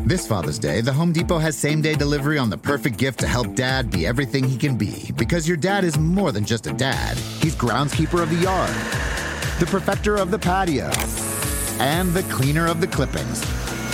This Father's Day, the Home Depot has same day delivery on the perfect gift to help dad be everything he can be. Because your dad is more than just a dad, he's groundskeeper of the yard, the perfecter of the patio, and the cleaner of the clippings.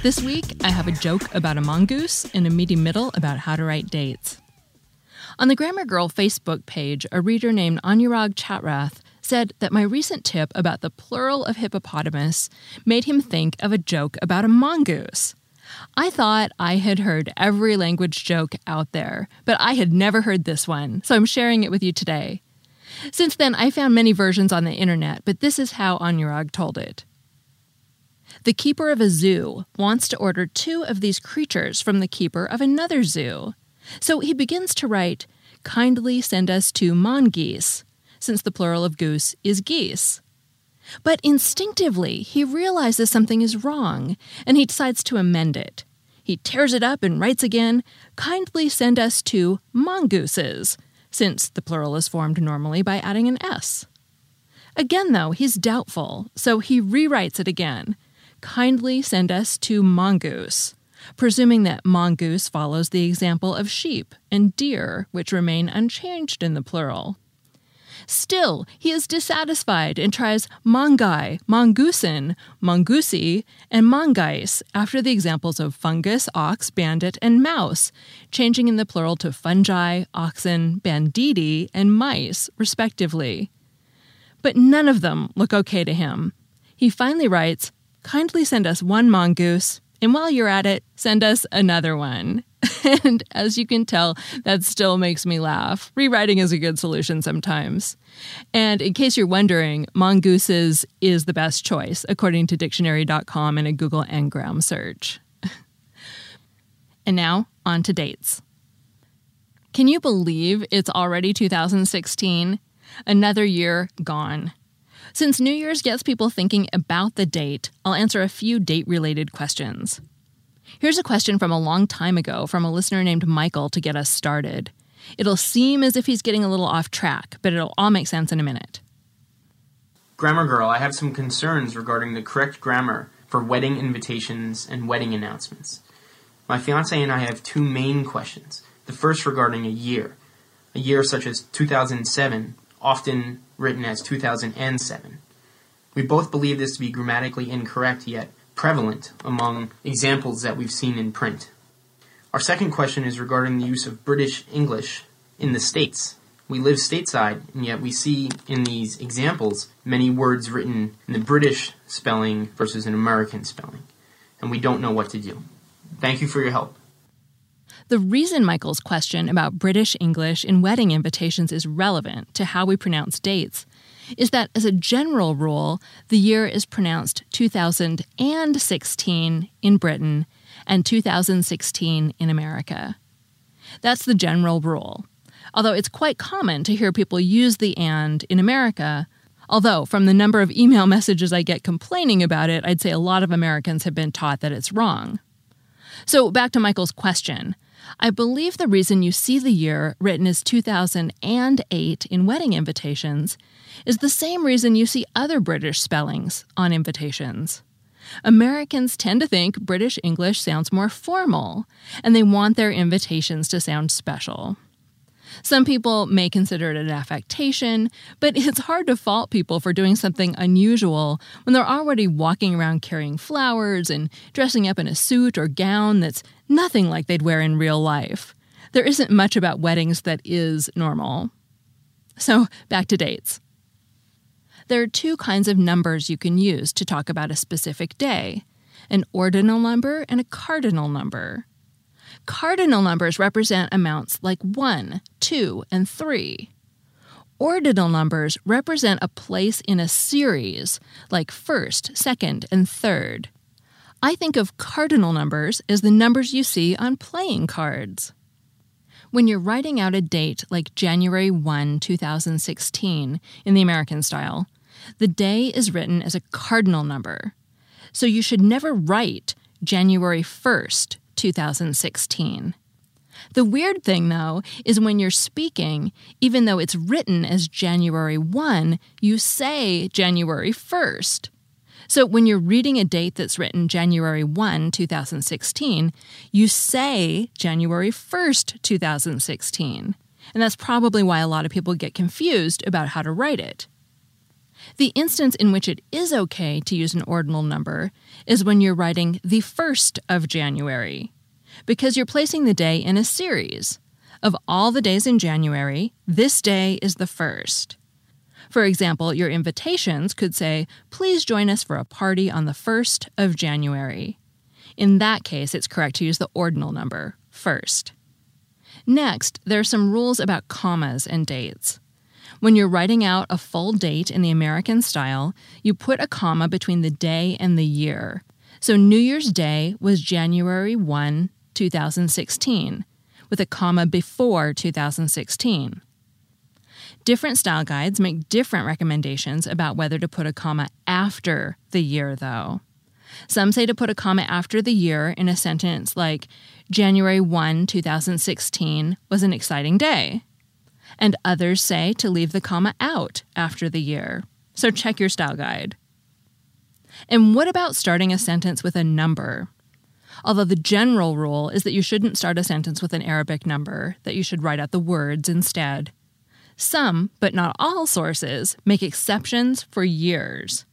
This week, I have a joke about a mongoose and a meaty middle about how to write dates. On the Grammar Girl Facebook page, a reader named Anurag Chatrath said that my recent tip about the plural of hippopotamus made him think of a joke about a mongoose. I thought I had heard every language joke out there, but I had never heard this one, so I'm sharing it with you today. Since then, I found many versions on the internet, but this is how Anurag told it. The keeper of a zoo wants to order two of these creatures from the keeper of another zoo. So he begins to write, Kindly send us two mongoose, since the plural of goose is geese. But instinctively, he realizes something is wrong, and he decides to amend it. He tears it up and writes again, Kindly send us two mongooses, since the plural is formed normally by adding an S. Again, though, he's doubtful, so he rewrites it again kindly send us to mongoose, presuming that mongoose follows the example of sheep and deer, which remain unchanged in the plural. Still, he is dissatisfied and tries mongai, mongoosin, mongoosey, and mongais after the examples of fungus, ox, bandit, and mouse, changing in the plural to fungi, oxen, banditti, and mice, respectively. But none of them look okay to him. He finally writes, kindly send us one mongoose, and while you're at it, send us another one. and as you can tell, that still makes me laugh. Rewriting is a good solution sometimes. And in case you're wondering, mongooses is the best choice, according to dictionary.com and a Google Ngram search. and now, on to dates. Can you believe it's already 2016? Another year gone. Since New Year's gets people thinking about the date, I'll answer a few date related questions. Here's a question from a long time ago from a listener named Michael to get us started. It'll seem as if he's getting a little off track, but it'll all make sense in a minute. Grammar Girl, I have some concerns regarding the correct grammar for wedding invitations and wedding announcements. My fiance and I have two main questions. The first regarding a year. A year such as 2007 often written as 2007. We both believe this to be grammatically incorrect, yet prevalent among examples that we've seen in print. Our second question is regarding the use of British English in the States. We live stateside, and yet we see in these examples many words written in the British spelling versus an American spelling, and we don't know what to do. Thank you for your help. The reason Michael's question about British English in wedding invitations is relevant to how we pronounce dates is that, as a general rule, the year is pronounced 2016 in Britain and 2016 in America. That's the general rule. Although it's quite common to hear people use the and in America, although from the number of email messages I get complaining about it, I'd say a lot of Americans have been taught that it's wrong. So, back to Michael's question I believe the reason you see the year written as 2008 in wedding invitations is the same reason you see other British spellings on invitations. Americans tend to think British English sounds more formal, and they want their invitations to sound special. Some people may consider it an affectation, but it's hard to fault people for doing something unusual when they're already walking around carrying flowers and dressing up in a suit or gown that's nothing like they'd wear in real life. There isn't much about weddings that is normal. So, back to dates. There are two kinds of numbers you can use to talk about a specific day an ordinal number and a cardinal number. Cardinal numbers represent amounts like 1, 2, and 3. Ordinal numbers represent a place in a series, like first, second, and third. I think of cardinal numbers as the numbers you see on playing cards. When you're writing out a date like January 1, 2016, in the American style, the day is written as a cardinal number. So you should never write January 1st, 2016. The weird thing, though, is when you're speaking, even though it's written as January 1, you say January 1st. So when you're reading a date that's written January 1, 2016, you say January 1st, 2016. And that's probably why a lot of people get confused about how to write it. The instance in which it is okay to use an ordinal number is when you're writing the 1st of January, because you're placing the day in a series. Of all the days in January, this day is the 1st. For example, your invitations could say, Please join us for a party on the 1st of January. In that case, it's correct to use the ordinal number, first. Next, there are some rules about commas and dates. When you're writing out a full date in the American style, you put a comma between the day and the year. So New Year's Day was January 1, 2016, with a comma before 2016. Different style guides make different recommendations about whether to put a comma after the year, though. Some say to put a comma after the year in a sentence like, January 1, 2016 was an exciting day and others say to leave the comma out after the year. So check your style guide. And what about starting a sentence with a number? Although the general rule is that you shouldn't start a sentence with an Arabic number, that you should write out the words instead. Some, but not all sources, make exceptions for years.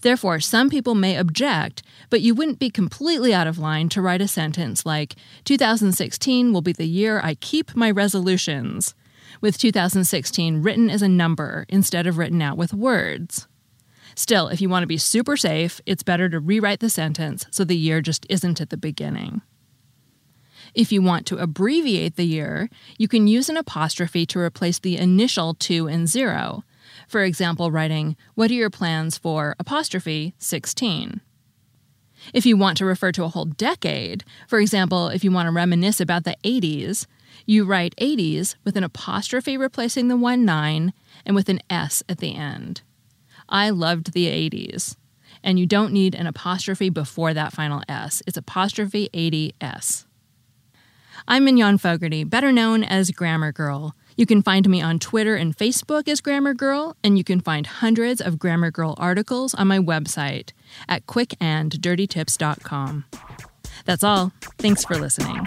Therefore, some people may object, but you wouldn't be completely out of line to write a sentence like 2016 will be the year I keep my resolutions, with 2016 written as a number instead of written out with words. Still, if you want to be super safe, it's better to rewrite the sentence so the year just isn't at the beginning. If you want to abbreviate the year, you can use an apostrophe to replace the initial 2 and 0. For example, writing, What are your plans for apostrophe 16? If you want to refer to a whole decade, for example, if you want to reminisce about the 80s, you write 80s with an apostrophe replacing the 1 9 and with an S at the end. I loved the 80s. And you don't need an apostrophe before that final S. It's apostrophe 80S. I'm Mignon Fogarty, better known as Grammar Girl. You can find me on Twitter and Facebook as Grammar Girl, and you can find hundreds of Grammar Girl articles on my website at quickanddirtytips.com. That's all. Thanks for listening.